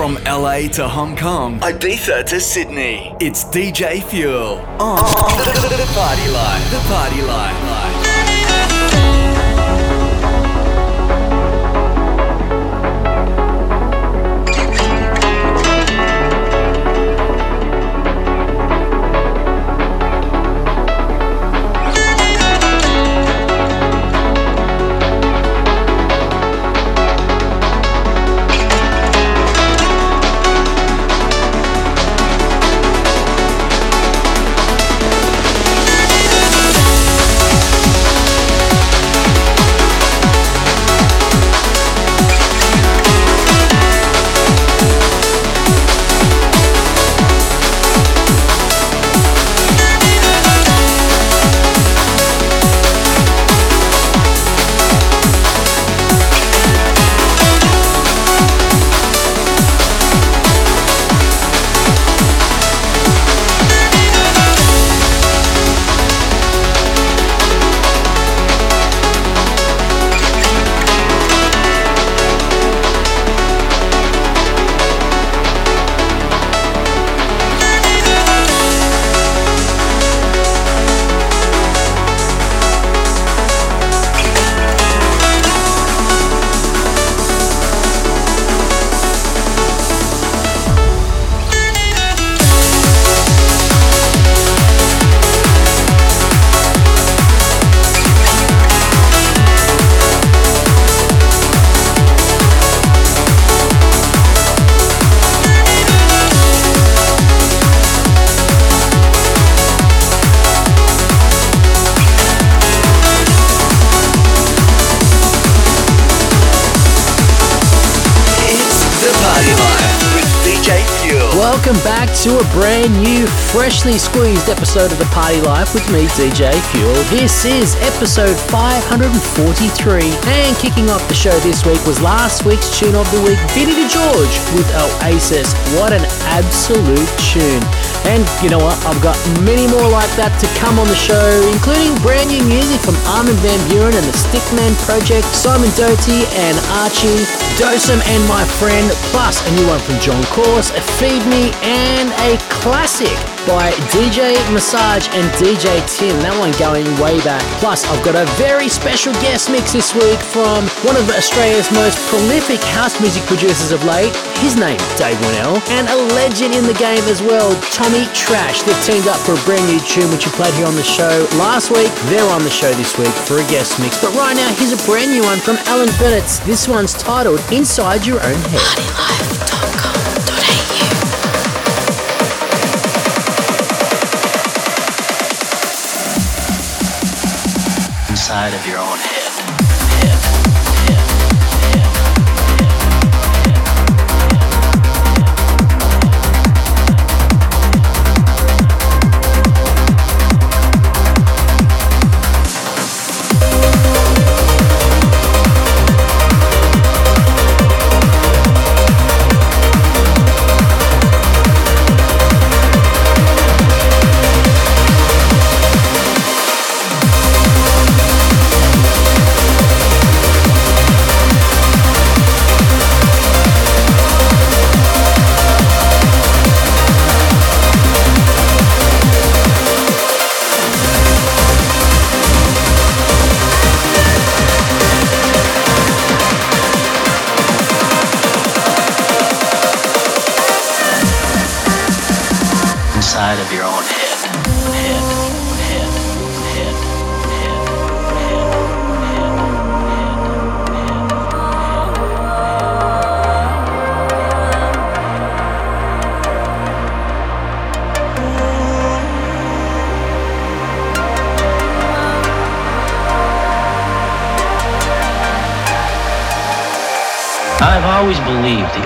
From LA to Hong Kong, Ibiza to Sydney, it's DJ Fuel on the Party Life. The Party Life. To a brand new, freshly squeezed episode of The Party Life with me, DJ Fuel. This is episode 543, and kicking off the show this week was last week's tune of the week, Vinny DeGeorge with Oasis. What an absolute tune! And you know what? I've got many more like that to come on the show, including brand new music from Armin Van Buuren and the Stickman Project, Simon Doty and Archie, Dosem and my friend, plus a new one from John Course, a Feed Me, and a classic by DJ Massage and DJ Tim. That one going way back. Plus, I've got a very special guest mix this week from one of Australia's most prolific house music producers of late. His name, Dave Winnel, and a legend in the game as well, Tommy Trash. They've teamed up for a brand new tune which you played here on the show last week. They're on the show this week for a guest mix. But right now, here's a brand new one from Alan Bennett. This one's titled Inside Your Own Head. Inside of your own head.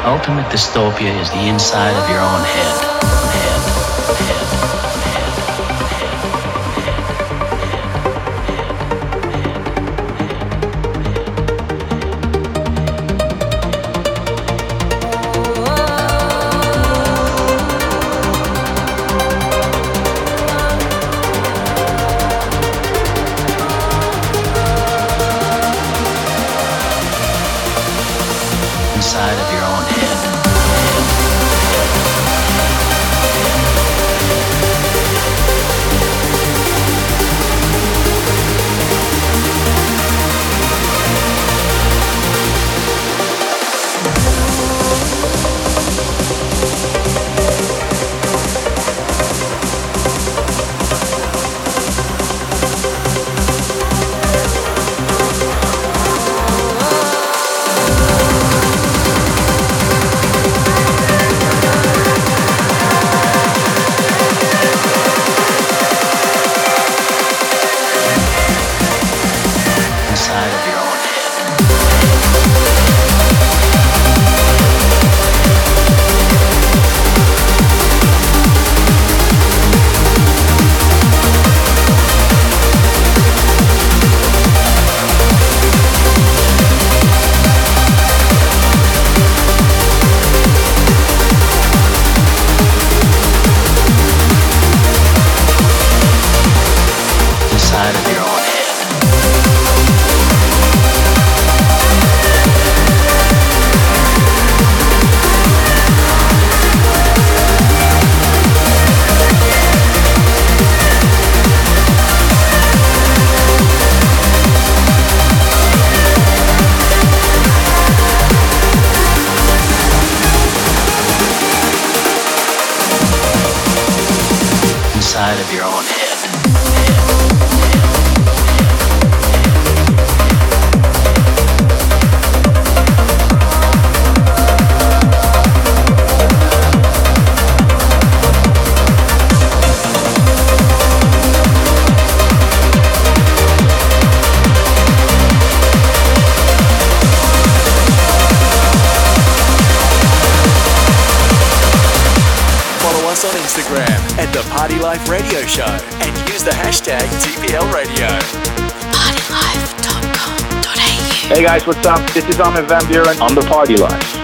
Ultimate dystopia is the inside of your own head. inside of your own head. Is Armin Van Buuren on the Party Life.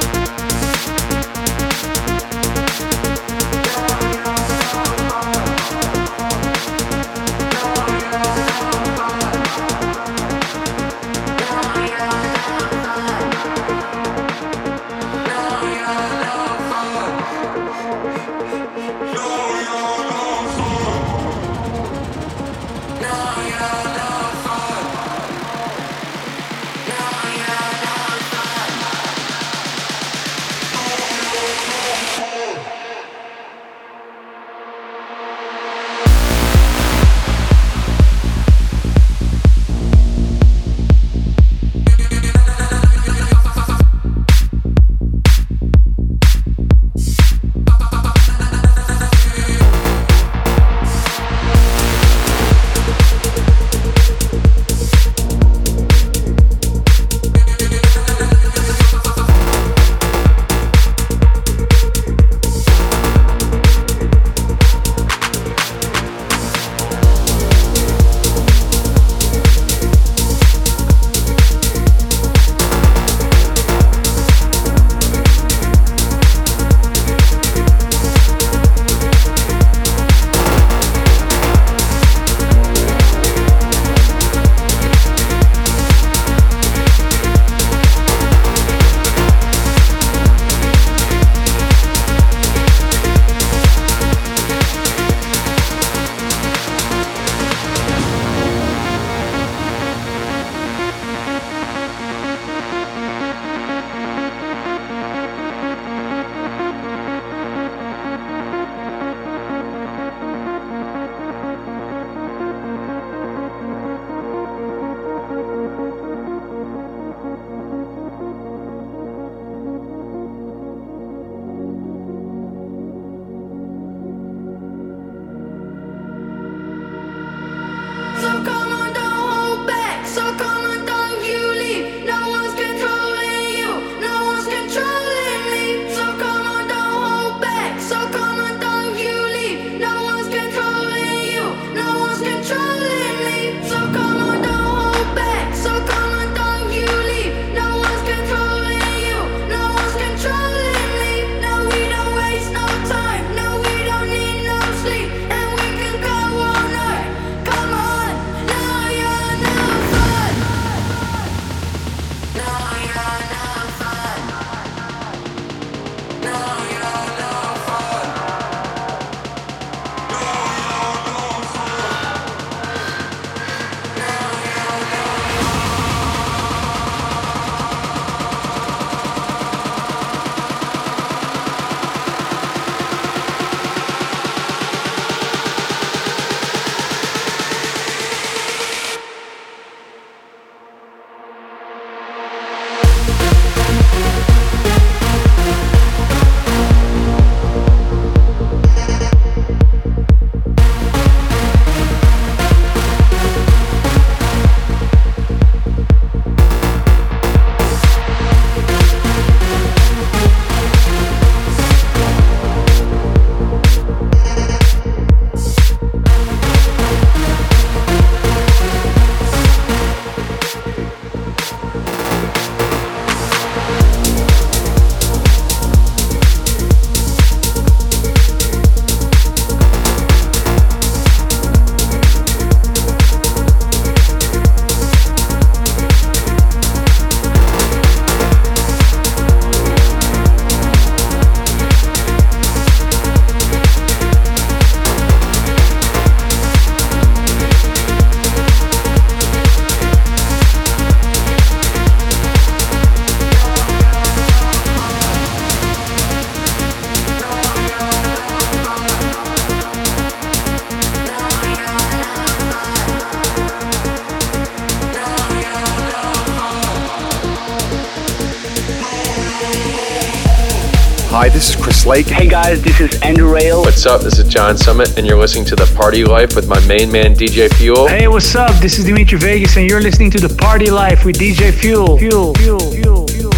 Guys, this is Andrew Rayel. What's up? This is John Summit, and you're listening to The Party Life with my main man, DJ Fuel. Hey, what's up? This is Dimitri Vegas, and you're listening to The Party Life with DJ Fuel. Fuel, fuel, fuel. Life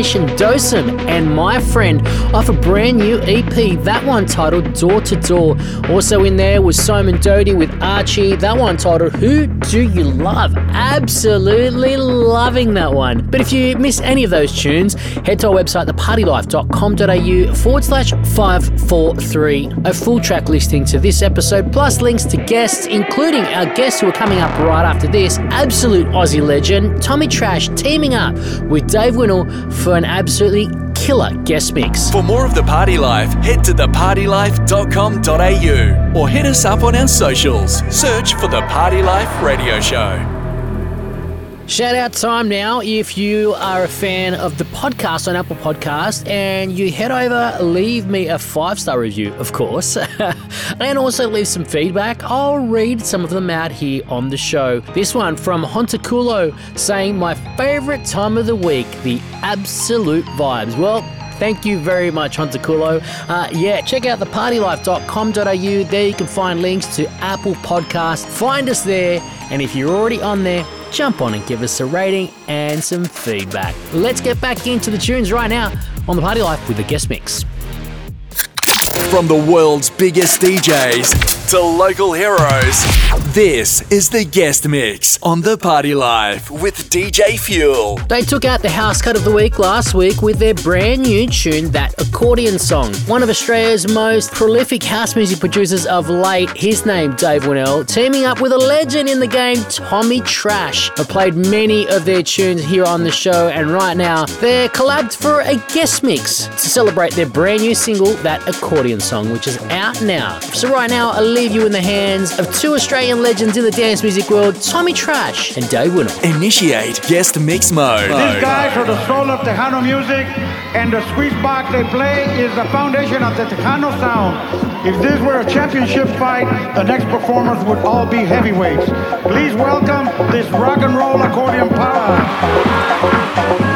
Dosem and my friend off a brand new EP, that one titled Door to Door. Also in there was Simon Doty with Archie, that one titled Who Do You Love? Absolutely loving that one. But if you miss any of those tunes, head to our website, thepartylife.com.au forward slash 543. A full track listing to this episode, plus links to guests, including our guests who are coming up right after this. Absolute Aussie legend, Tommy Trash, teaming up with Dave Winnel for an absolutely killer guest mix. For more of The Party Life, head to thepartylife.com.au or hit us up on our socials. Search for The Party Life Radio Show. Shout out time now if you are a fan of the podcast on Apple Podcast and you head over, leave me a five star review, of course, and also leave some feedback. I'll read some of them out here on the show. This one from Hontaculo saying, My favorite time of the week, the absolute vibes. Well, Thank you very much, Hontaculo. Uh, yeah, check out thepartylife.com.au. There you can find links to Apple Podcasts. Find us there, and if you're already on there, jump on and give us a rating and some feedback. Let's get back into the tunes right now on the Party Life with the guest mix. From the world's biggest DJs to local heroes, this is the guest mix on The Party Life with DJ Fuel. They took out the house cut of the week last week with their brand new tune, That Accordion Song. One of Australia's most prolific house music producers of late, his name Dave Winnel, teaming up with a legend in the game, Tommy Trash. I've played many of their tunes here on the show, and right now they're collabed for a guest mix to celebrate their brand new single, That Accordion Song, which is out now. So right now, leave you in the hands of two Australian legends in the dance music world, Tommy Trash and Dave Winnel. Initiate guest mix mode. These guys are the soul of Tejano music, and the squeeze box they play is the foundation of the Tejano sound. If this were a championship fight, the next performers would all be heavyweights. Please welcome this rock and roll accordion power.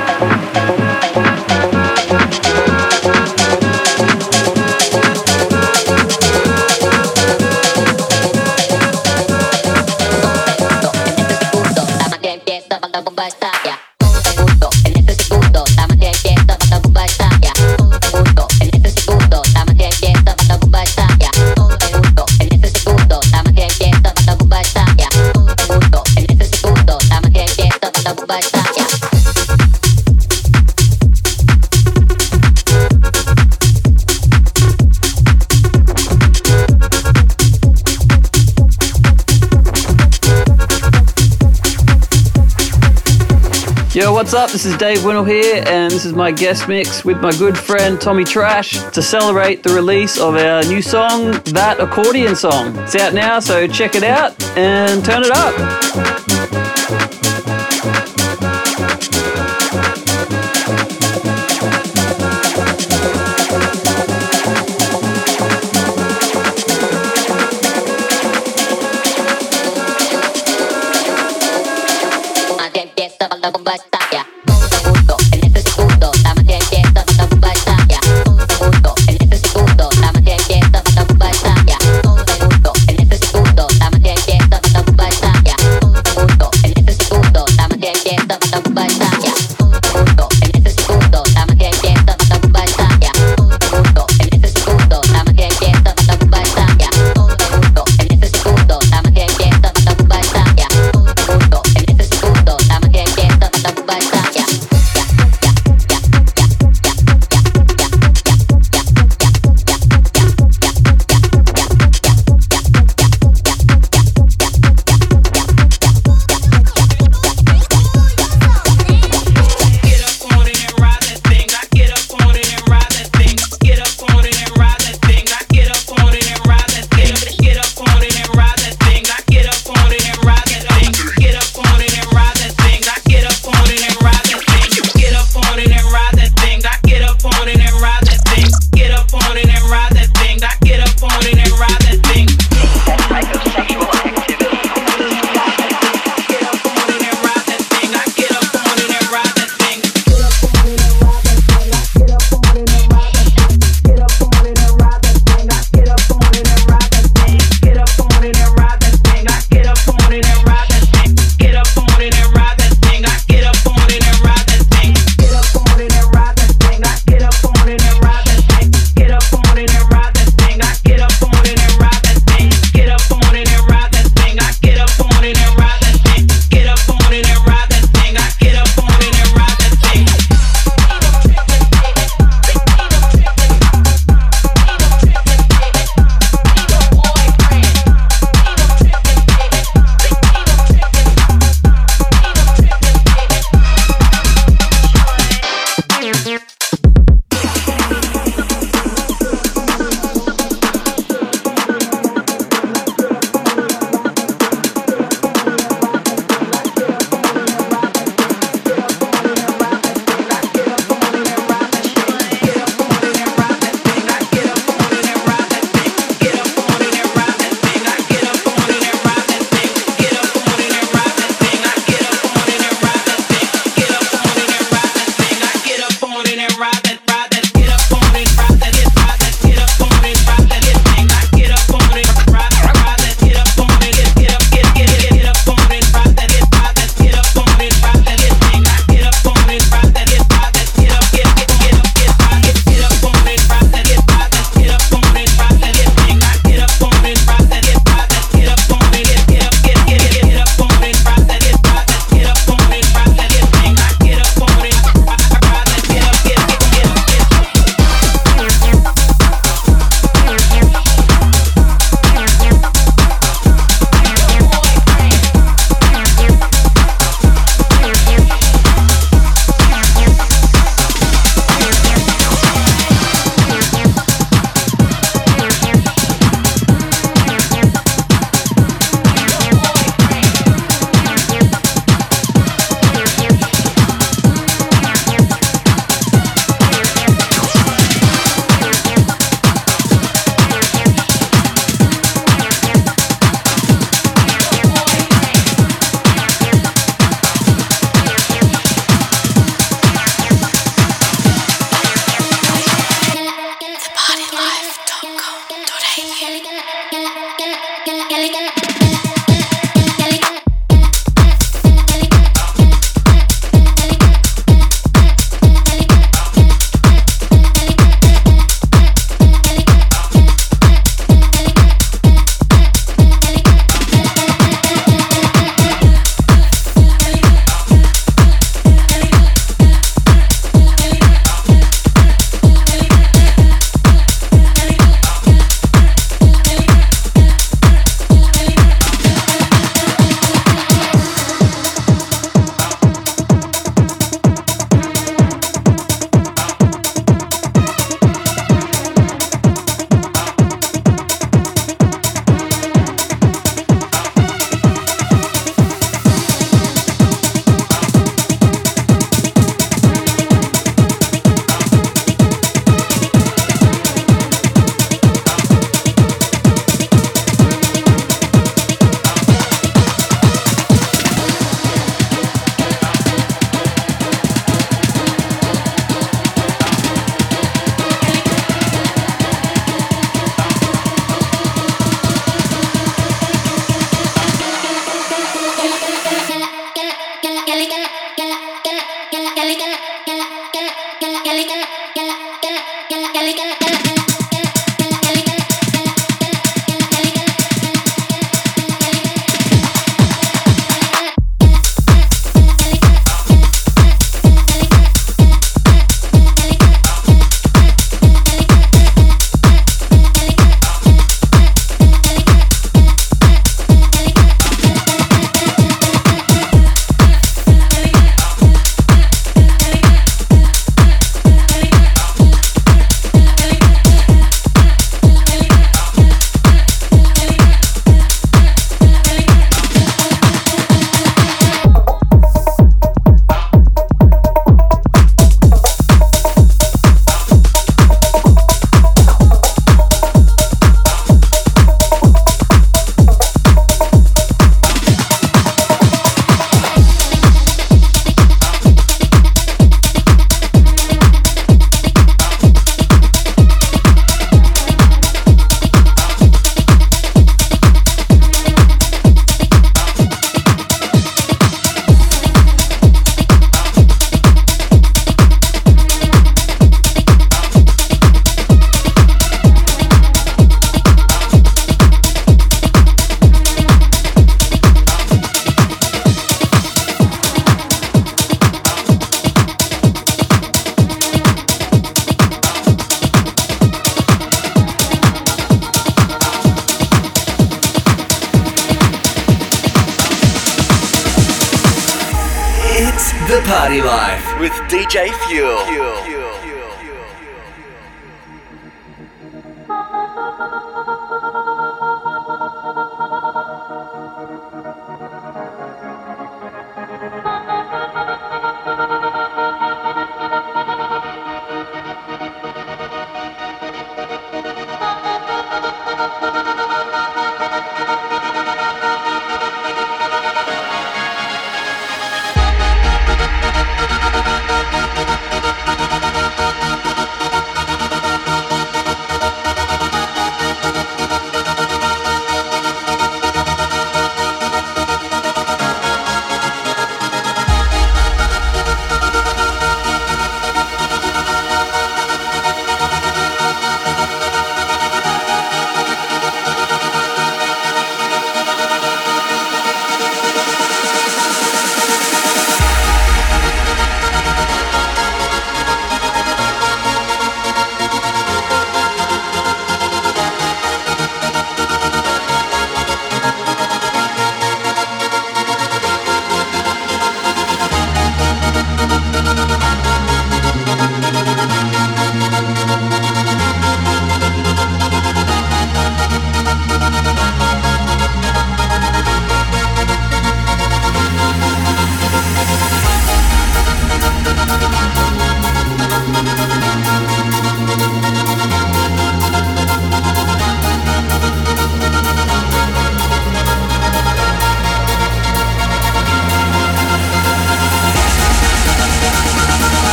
What's up? This is Dave Winnel here, and this is my guest mix with my good friend Tommy Trash to celebrate the release of our new song, That Accordion Song. It's out now, so check it out and turn it up. the party life with DJ Fuel. Fuel. Fuel. Fuel.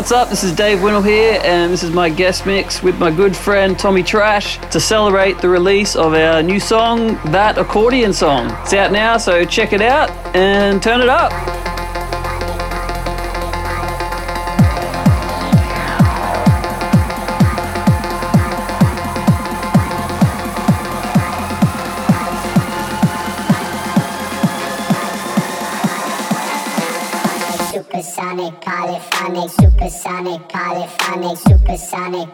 What's up? This is Dave Winnel here, and this is my guest mix with my good friend Tommy Trash to celebrate the release of our new song, That Accordion Song. It's out now, so check it out and turn it up. Supersonic, polyphonic, supersonic,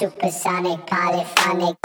Supersonic, polyphonic.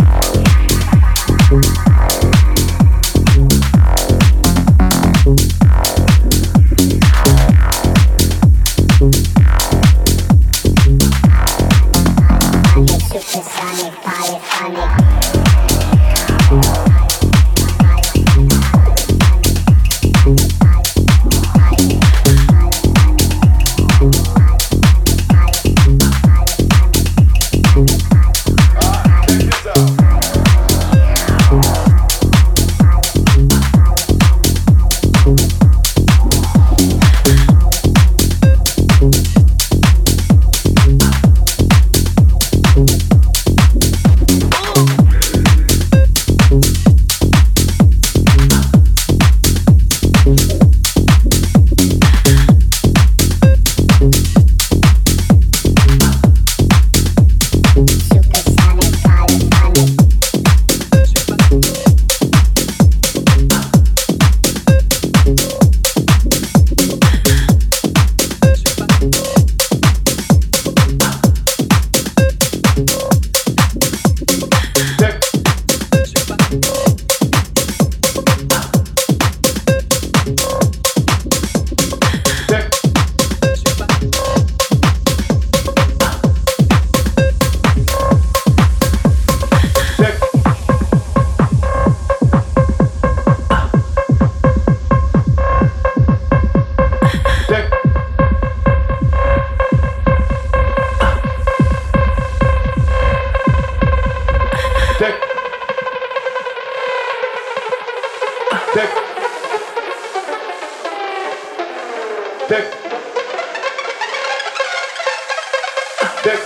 Check.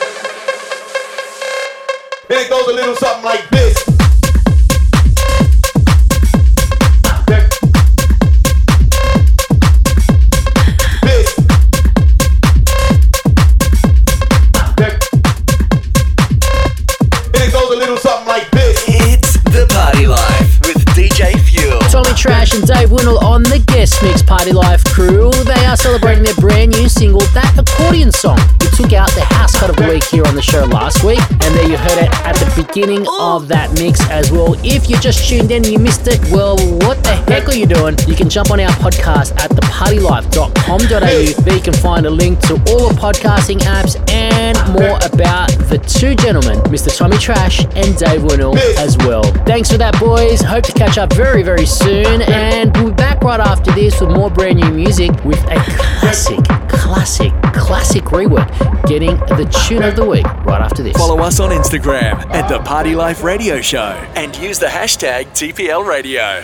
And it goes a little something like this. Check. This. It goes a little something like this. It's the Party Life with DJ Fuel. Tommy Trash and Dave Winnel on the Guest Mix Party Life crew. They are celebrating their brand new single, That Accordion Song. We took out the house cut of the week here on the show last week, and there you heard it at the beginning of that mix as well. If you just tuned in and you missed it, well, what the heck are you doing? You can jump on our podcast at thepartylife.com.au. where you can find a link to all the podcasting apps and more about the two gentlemen, Mr. Tommy Trash and Dave Winnel as well. Thanks for that, boys. Hope to catch up very, very soon, and we'll be back right after this with more brand new music with a classic, classic, classic rework. Getting the tune of the week right after this. Follow us on Instagram at the Party Life Radio Show and use the hashtag TPL Radio.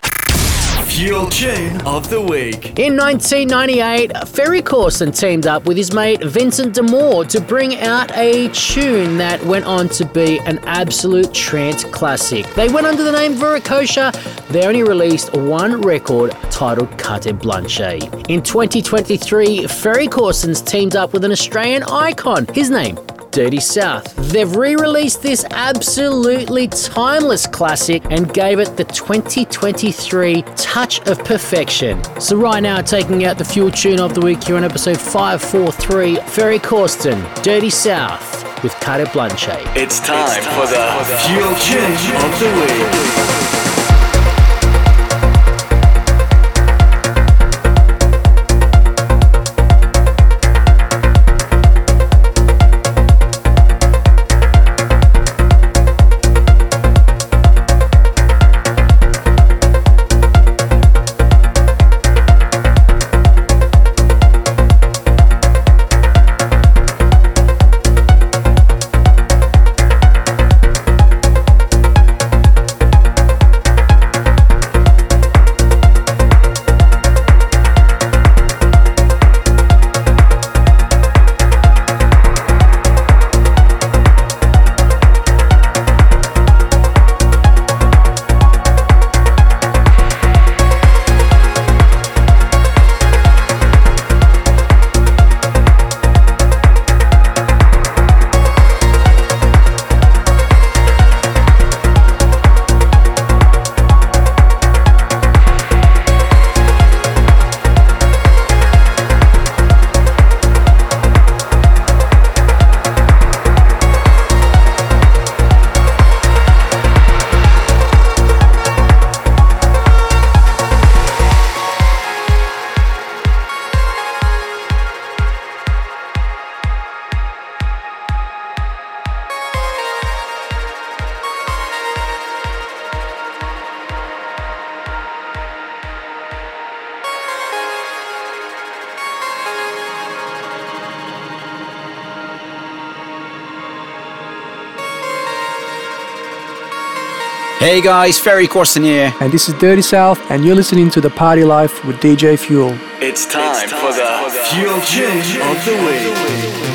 Fuel Tune of the Week. In 1998, Ferry Corsten teamed up with his mate Vincent de Moor to bring out a tune that went on to be an absolute trance classic. They went under the name Veracocha. They only released one record titled Carte Blanche. In 2023, Ferry Corsten's teamed up with an Australian icon. His name, Dirty South. They've re released this absolutely timeless classic and gave it the 2023 touch of perfection. So, right now, taking out the fuel tune of the week here on episode 543 Ferry Corsten, Dirty South with Carte Blanche. It's time, for the Fuel Tune of the Week. Hey guys, Ferry Corsten here. And this is Dirty South, and you're listening to The Party Life with DJ Fuel. It's time, for the Fuel Tune of the Week.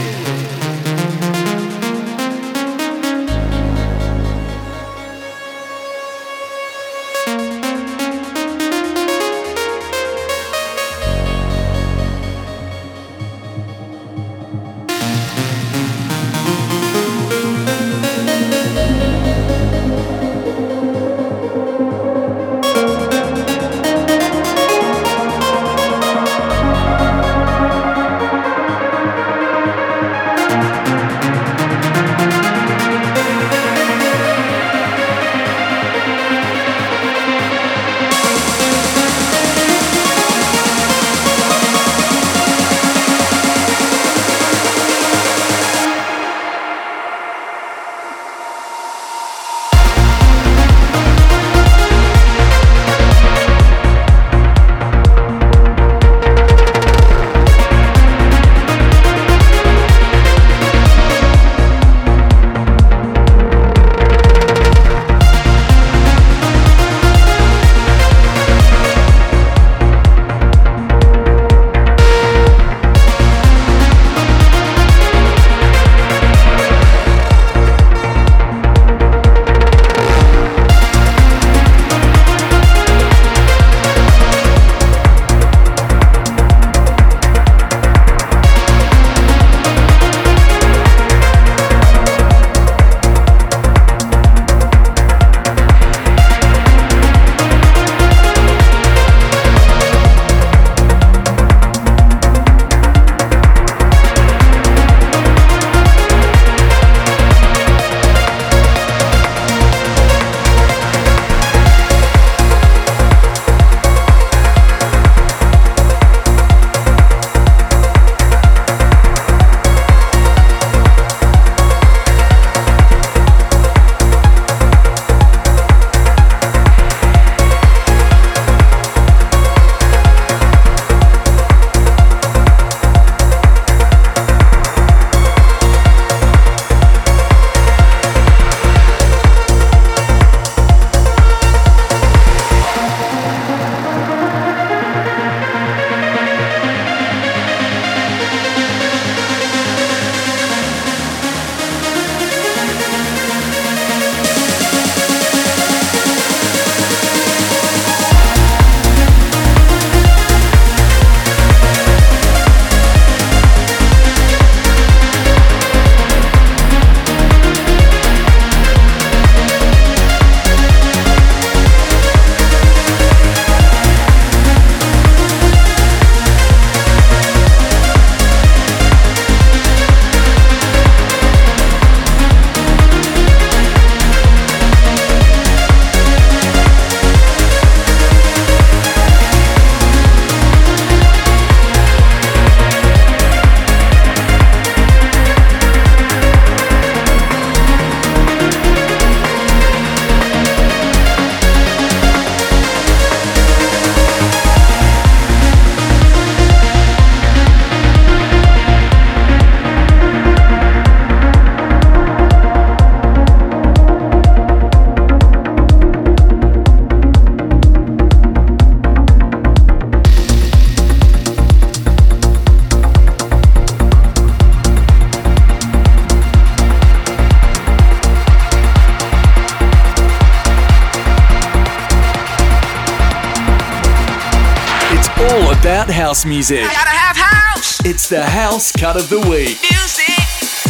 about house music. House. It's the house cut of the week. Music.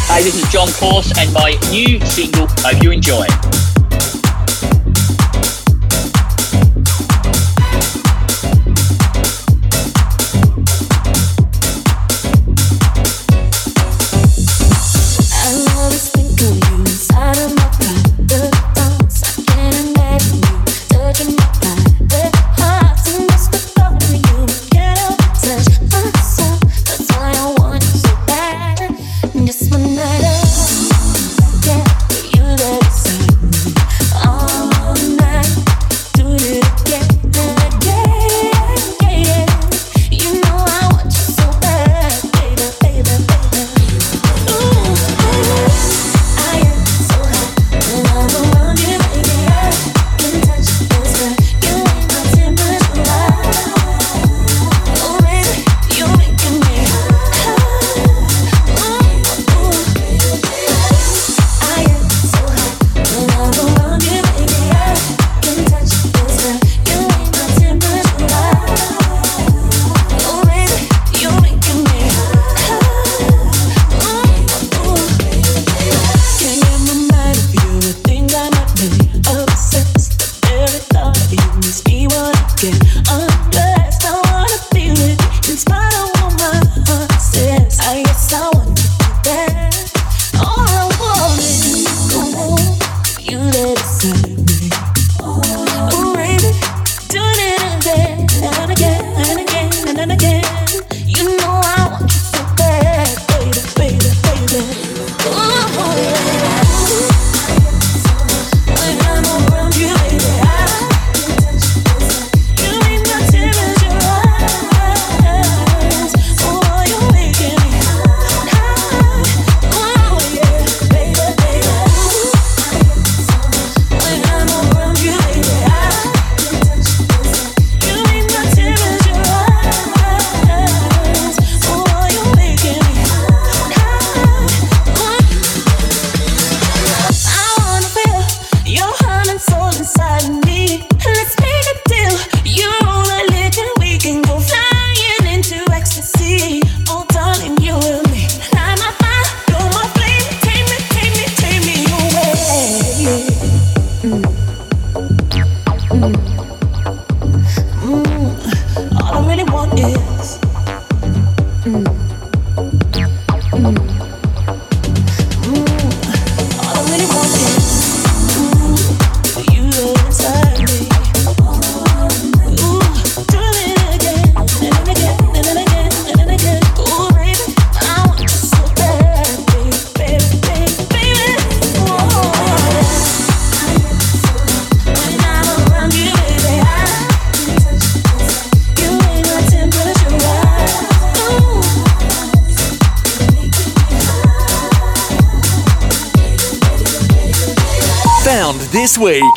Hey, this is John Course and my new single, Hope You Enjoy. week.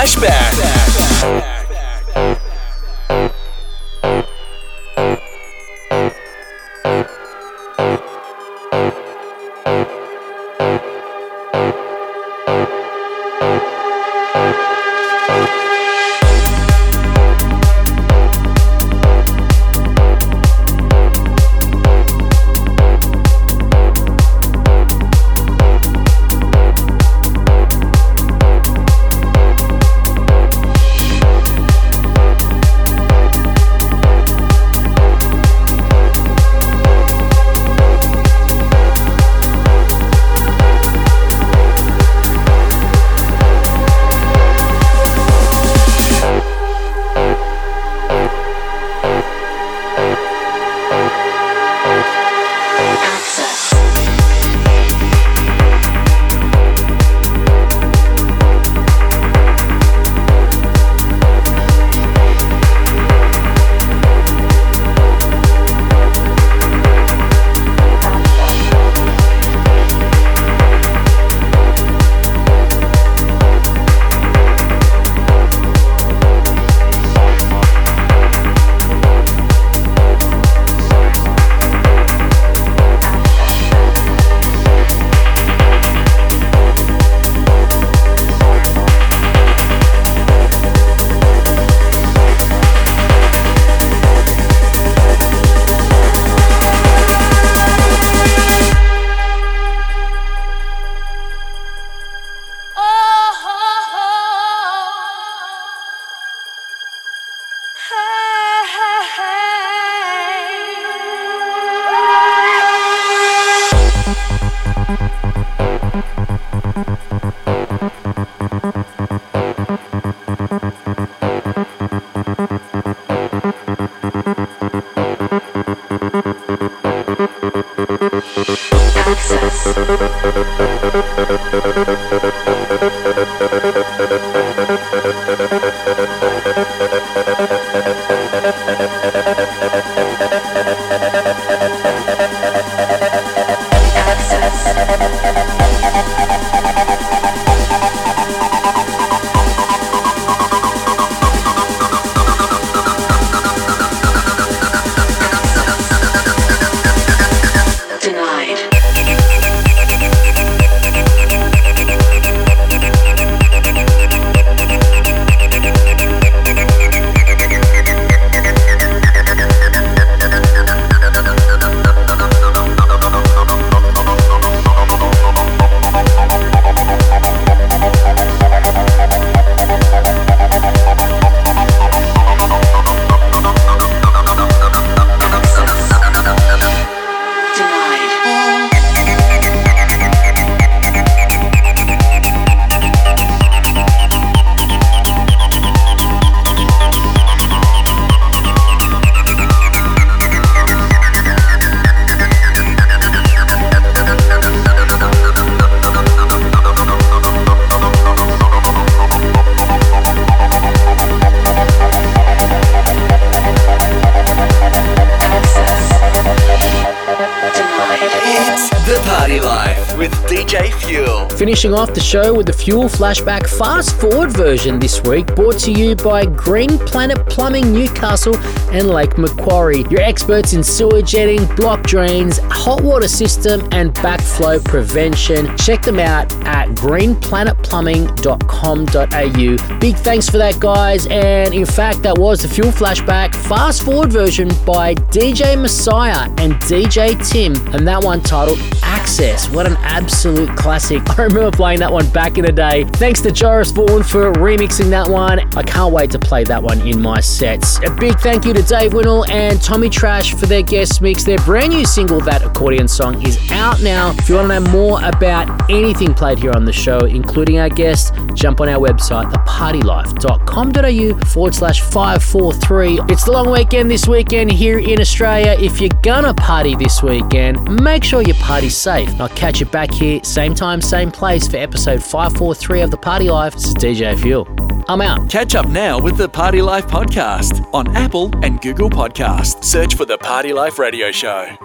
Flashback. Show with the Fuel Flashback Fast Forward version this week, brought to you by Green Planet Plumbing Newcastle and Lake Macquarie, your experts in sewer jetting, block drains, hot water system, and backflow prevention. Check them out at greenplanetplumbing.com.au. Big thanks for that, guys. And in fact, that was the Fuel Flashback Fast Forward version by DJ Misjah and DJ Tim, and that one titled Access. What an absolute classic. I remember playing that one back in the day. Thanks to Joris Voorn for remixing that one. I can't wait to play that one in my sets. A big thank you to Dave Winnel and Tommy Trash for their guest mix. Their brand new single, That Accordion Song, is out now. If you want to know more about anything played here on the show, including our guests, jump on our website, thepartylife.com.au forward slash 543. It's the long weekend this weekend here in Australia. If you're gonna party this weekend, make sure you party safe. I'll catch you back here, same time, same place for episode 543 of The Party Life. This is DJ Fuel. I'm out. Catch up now with the Party Life podcast on Apple and Google Podcasts. Search for the Party Life Radio Show.